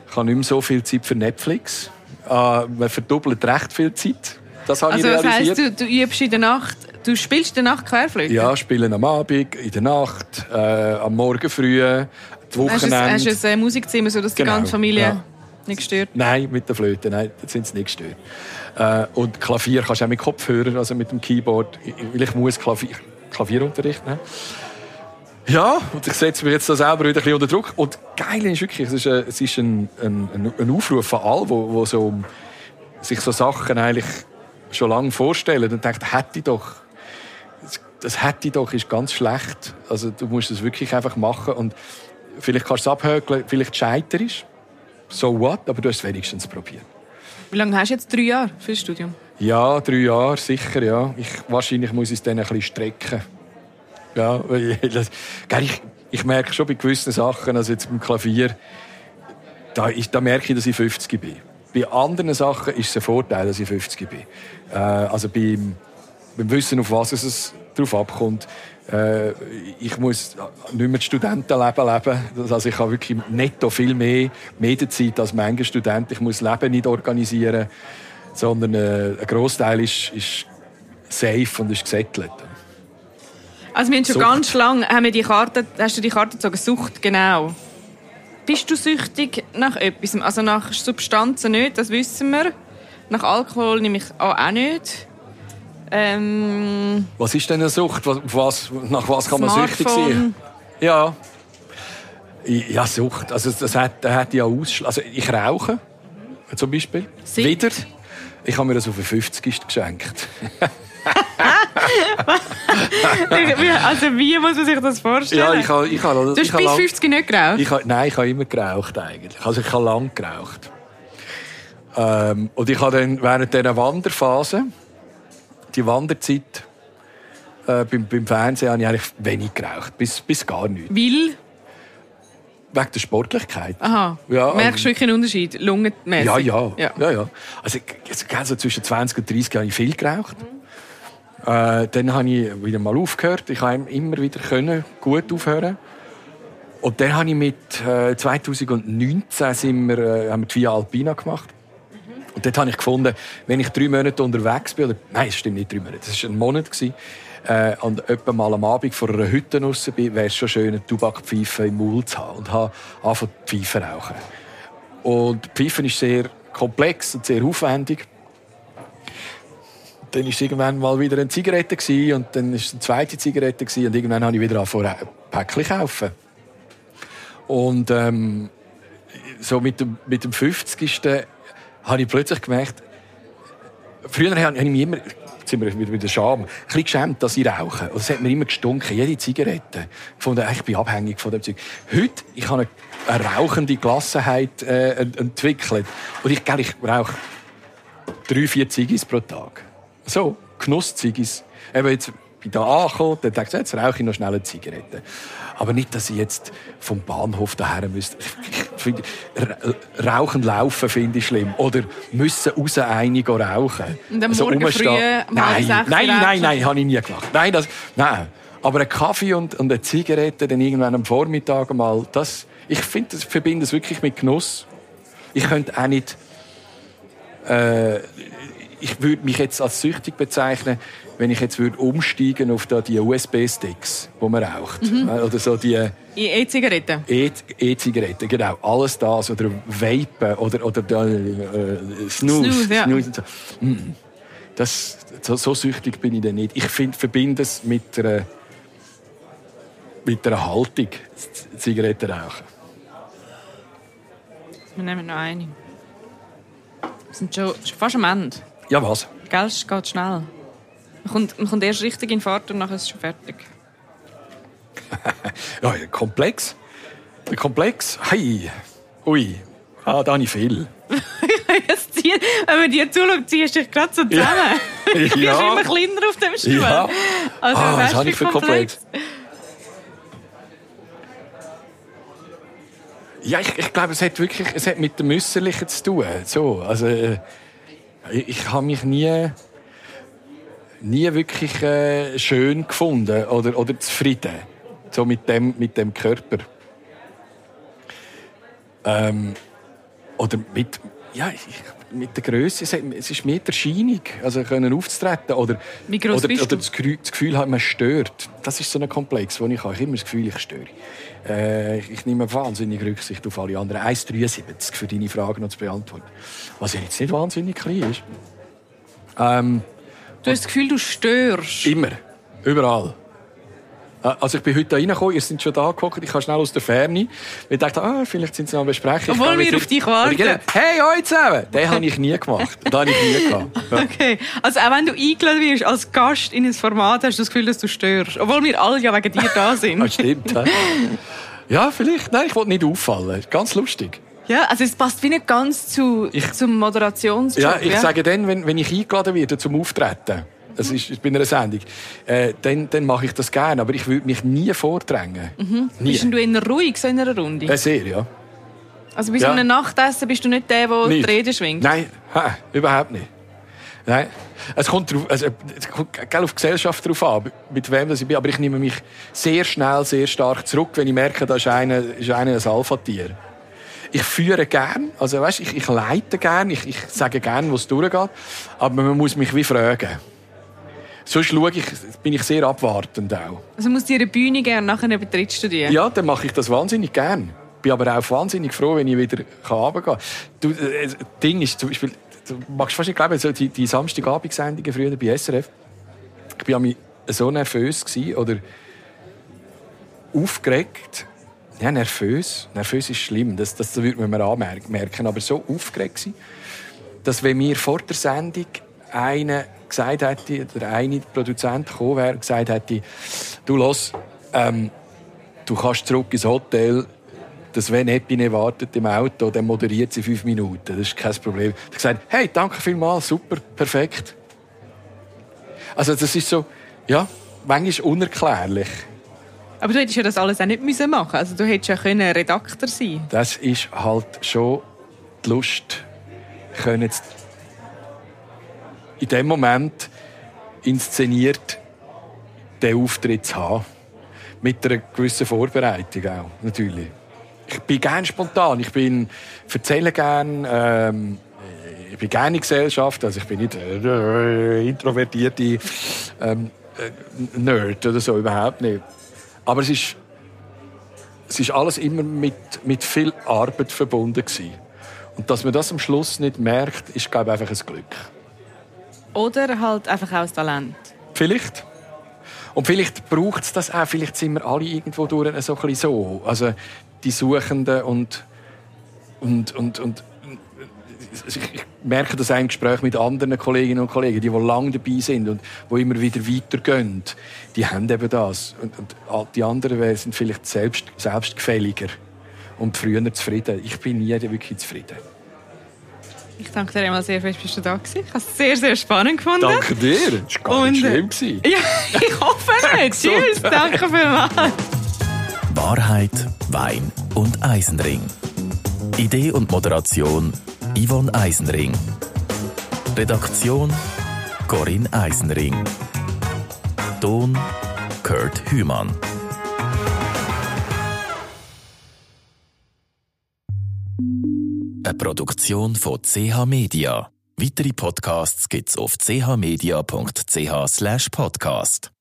ich habe nicht mehr so viel Zeit für Netflix. Äh, man verdoppelt recht viel Zeit. Das habe also ich das realisiert. heisst, du, du übst in der Nacht, du spielst in der Nacht Querflöte? Ja, spielen am Abend, in der Nacht, äh, am Morgen früh, die Hast du ein, Wochenende. hast du ein äh, Musikzimmer, sodass die Genau, ganze Familie ja. nicht stört? Nein, mit der Flöte, nein, da sind sie nicht gestört. Äh, und Klavier kannst du auch mit Kopfhörer, also mit dem Keyboard, Ich- weil ich muss Klavier, Klavierunterricht nehmen. Ja, und ich setze mich jetzt da selber wieder ein bisschen unter Druck. Und geil ist wirklich, es ist, ein, es ist ein, ein, ein- Aufruf von allen, wo, wo so, sich so Sachen eigentlich schon lange vorstellen und denkt, hätte ich doch, das- hätte ich doch, ist ganz schlecht. Also du musst es wirklich einfach machen und vielleicht kannst du es abhökeln, vielleicht scheiterst so what, aber du hast es wenigstens probiert. Wie lange hast du jetzt? Drei Jahre für das Studium? Ja, drei Jahre, sicher, ja. Ich, wahrscheinlich muss ich es dann ein bisschen strecken. Ja, weil das, ich, ich merke schon bei gewissen Sachen, also jetzt beim Klavier, da, ist, da merke ich, dass ich 50 bin. Bei anderen Sachen ist es ein Vorteil, dass ich 50 bin. Äh, also beim, beim Wissen, auf was es drauf abkommt. Äh, ich muss nicht mehr das Studentenleben leben. Also ich habe wirklich netto viel mehr Medienzeit als manche Student. Ich muss Leben nicht organisieren, sondern äh, ein Großteil ist, ist safe und ist gesettelt. Also wir haben schon Sucht. ganz lange, haben wir die Karte, hast du die Karte gezogen, Sucht, genau. Bist du süchtig nach etwas? Also nach Substanzen nicht, das wissen wir. Nach Alkohol nehme ich auch nicht. Ähm, Was ist denn eine Sucht? Was, nach was kann man süchtig sein? Ja. Ja, Sucht. Also das hat, das hat ja Ausschlag. Also ich rauche, zum Beispiel. Seit? Wieder. Ich habe mir das auf den 50. geschenkt. also wie muss man sich das vorstellen? Ja, ich habe, ich habe, du hast bis lang- 50 nicht geraucht? Ich habe, nein, ich habe immer geraucht eigentlich. Also ich habe lang geraucht. Ähm, und ich habe dann während dieser Wanderphase, die Wanderzeit, äh, beim, beim Fernsehen habe ich eigentlich wenig geraucht, bis, bis gar nicht. Weil? Wegen der Sportlichkeit. Aha. Ja, Merkst du wirklich einen Unterschied? Lungenmäßig? Ja, ja. ja. ja. ja, Also, also, zwischen 20 und 30 habe ich viel geraucht. Äh, dann habe ich wieder mal aufgehört. Ich habe immer wieder können, gut aufhören. Und dann habe ich mit äh, 2019 sind wir, äh, haben wir die Via Alpina gemacht. Und dort habe ich gefunden, wenn ich drei Monate unterwegs bin, oder, nein, es stimmt nicht drei Monate, das war ein Monat, gewesen, äh, und etwa mal am Abend vor einer Hütte raus bin, wäre es schon schön, eine Tabakpfeife im Maul zu haben. Und habe angefangen, Pfeife zu rauchen. Und die Pfeife ist sehr komplex und sehr aufwendig. Dann war es irgendwann mal wieder eine Zigarette gewesen, und dann war es eine zweite Zigarette gewesen, und irgendwann habe ich wieder angefangen, Päckchen zu kaufen. Und ähm, so mit dem, mit dem 50. habe ich plötzlich gemerkt, früher habe ich mich immer, jetzt sind wir wieder mit der Scham, ein bisschen geschämt, dass ich rauche. Und es hat mir immer gestunken, jede Zigarette. Ich fand, ich bin abhängig von dem Zeug. Heute, ich habe eine, eine rauchende Gelassenheit äh, ent- entwickelt. Und ich, gell, ich rauche drei, vier Ziggis pro Tag. So, Genuss-Ziggis. Eben jetzt bin da angekommen, dann denke ich, jetzt rauche ich noch schnell eine Zigarette. Aber nicht, dass ich jetzt vom Bahnhof daher müsste. Rauchen, Laufen finde ich schlimm. Oder müssen raus gehen rauchen. Und am Also Morgen rumstehen. früh Nein, nein, rauchen? nein, nein, habe ich nie gemacht. Nein, das, nein. Aber ein Kaffee und, und eine Zigarette dann irgendwann am Vormittag mal, das, ich finde, das verbinde es wirklich mit Genuss. Ich könnte auch nicht, äh, ich würde mich jetzt als süchtig bezeichnen, wenn ich jetzt würde umsteigen auf da die USB-Sticks, wo man raucht. Mhm. Äh, Oder so die E-Zigaretten? E-Zigaretten, genau. Alles das. Oder Vapen oder, oder da, äh, Snooze. Snooze, ja. Snooze so. Mm. Das, so, so süchtig bin ich dann nicht. Ich find, verbinde es mit einer, mit einer Haltung, Zigaretten rauchen. Wir nehmen noch eine. Wir sind schon, schon fast am Ende. Ja, was? Gell, es geht schnell. Man kommt, man kommt erst richtig in Fahrt und nachher ist es schon fertig. Ja, ja, komplex. Komplex. Hey. Ui. Ah, da habe ich viel. Wenn man dir zuschaut, ziehst du dich gerade so zusammen. Du wirst Ja. immer kleiner auf dem Stuhl. Ja. Also, Ah, was habe ich für komplex? Ja, ich, ich glaube, es hat wirklich es hat mit dem Müsserlichen zu tun. So, also, äh, ich, habe mich nie, nie wirklich äh, schön gefunden oder, oder zufrieden so mit, dem, mit dem Körper. Ähm, oder mit, ja, mit der Größe. Es, ist mehr die Erscheinung, also können aufzutreten oder, oder, oder das, Gefühl, haben, man stört. Das ist so ein Komplex, wo ich habe. Ich immer das Gefühl, ich störe. Äh, ich nehme wahnsinnig Rücksicht auf alle anderen. 1,73 für deine Frage noch zu beantworten. Was ja jetzt nicht wahnsinnig klein ist. Ähm, Du hast das Gefühl, du störst. Immer. Überall. Äh, Also ich bin heute da reingekommen, ihr seid schon da geguckt, ich kam schnell aus der Ferne. Ich dachte, ah, vielleicht sind sie noch am Besprechen. Obwohl wir auf dich warten. Genau. Hey, euch zusammen! Den habe ich nie gemacht. Den habe ich nie gehabt. Ja. Okay. Also auch wenn du eingeladen wirst als Gast in ein Format, hast du das Gefühl, dass du störst. Obwohl wir alle ja wegen dir da Das sind. stimmt. hä? Ja, vielleicht. Nein, ich wollte nicht auffallen. Ganz lustig. Ja, also es passt wie nicht ganz zu, Ich- zum Moderationsjob. Ja, ich sage dann, wenn, wenn ich eingeladen werde zum Auftreten, das ist bei einer Sendung, äh, dann, dann mache ich das gerne. Aber ich würde mich nie vordrängen. Nie. Bist du eher ruhig so in einer Runde? Äh, sehr, ja. Also bei ja. so einem Nachtessen bist du nicht der, der die. Rede schwingt? Nein, ha, überhaupt nicht. Nein. Es kommt, drauf, also, es kommt auf die Gesellschaft drauf an, mit wem das ich bin. Aber ich nehme mich sehr schnell, sehr stark zurück, wenn ich merke, da ist einer, ist einer ein Alpha-Tier. Ich führe gern, also weißt, ich, ich leite gern, ich, ich sage gern, wo es durchgeht. Aber man muss mich wie fragen. Sonst schaue ich, bin ich sehr abwartend auch. Also musst du eine Bühne gerne nachher betrittst du die? Ja, dann mache ich das wahnsinnig gern. Bin aber auch wahnsinnig froh, wenn ich wieder runtergehen kann. Du, äh, das Ding ist zum Beispiel, du magst fast nicht glauben, so die, die Samstagabendsendungen früher bei SRF, ich war so nervös gewesen, oder aufgeregt. Ja, nervös. Nervös ist schlimm, das, das würde man mir anmerken. Aber so aufgeregt gewesen, dass wenn mir vor der Sendung einer gesagt hätte, oder eine Produzent gekommen wäre und gesagt hätte, du los, ähm, du kannst zurück ins Hotel, dass wenn Epine wartet im Auto, dann moderiert sie fünf Minuten. Das ist kein Problem. Ich habe gesagt, hey, danke vielmals, super, perfekt. Also das ist so, ja, manchmal unerklärlich. Aber du hättest ja das alles auch nicht müssen machen Also du hättest ja können Redakteur sein Das ist halt schon die Lust, können in dem Moment inszeniert den Auftritt zu haben. Mit einer gewissen Vorbereitung auch, natürlich. Ich bin gerne spontan, ich bin, erzähle gerne, ähm, ich bin gerne in Gesellschaft, also ich bin nicht äh, introvertierte ähm, äh, Nerd oder so, überhaupt nicht. Aber es ist, es ist alles immer mit, mit viel Arbeit verbunden gewesen. Und dass man das am Schluss nicht merkt, ist, glaube ich, einfach ein Glück. Oder halt einfach auch Talent. Vielleicht. Und vielleicht braucht es das auch. Vielleicht sind wir alle irgendwo durch so ein so. Also die Suchenden und, und, und, und ich merke das auch im Gespräch mit anderen Kolleginnen und Kollegen, die, die lange dabei sind und die immer wieder weitergehen, die haben eben das. Und, und die anderen sind vielleicht selbst, selbstgefälliger und früher zufrieden. Ich bin nie wirklich zufrieden. Ich danke dir einmal sehr fest, dass du da warst. Ich habe es sehr, sehr spannend gefunden. Danke dir. Das war gar nicht und, schlimm. Ja, ich hoffe nicht. Tschüss, danke vielmals. Wahrheit, Wein und Eisenring. Idee und Moderation Yvonne Eisenring. Redaktion Corinne Eisenring. Ton Kurt Hümann. Eine Produktion von CH Media. Weitere Podcasts gibt's auf chmedia.ch/podcast.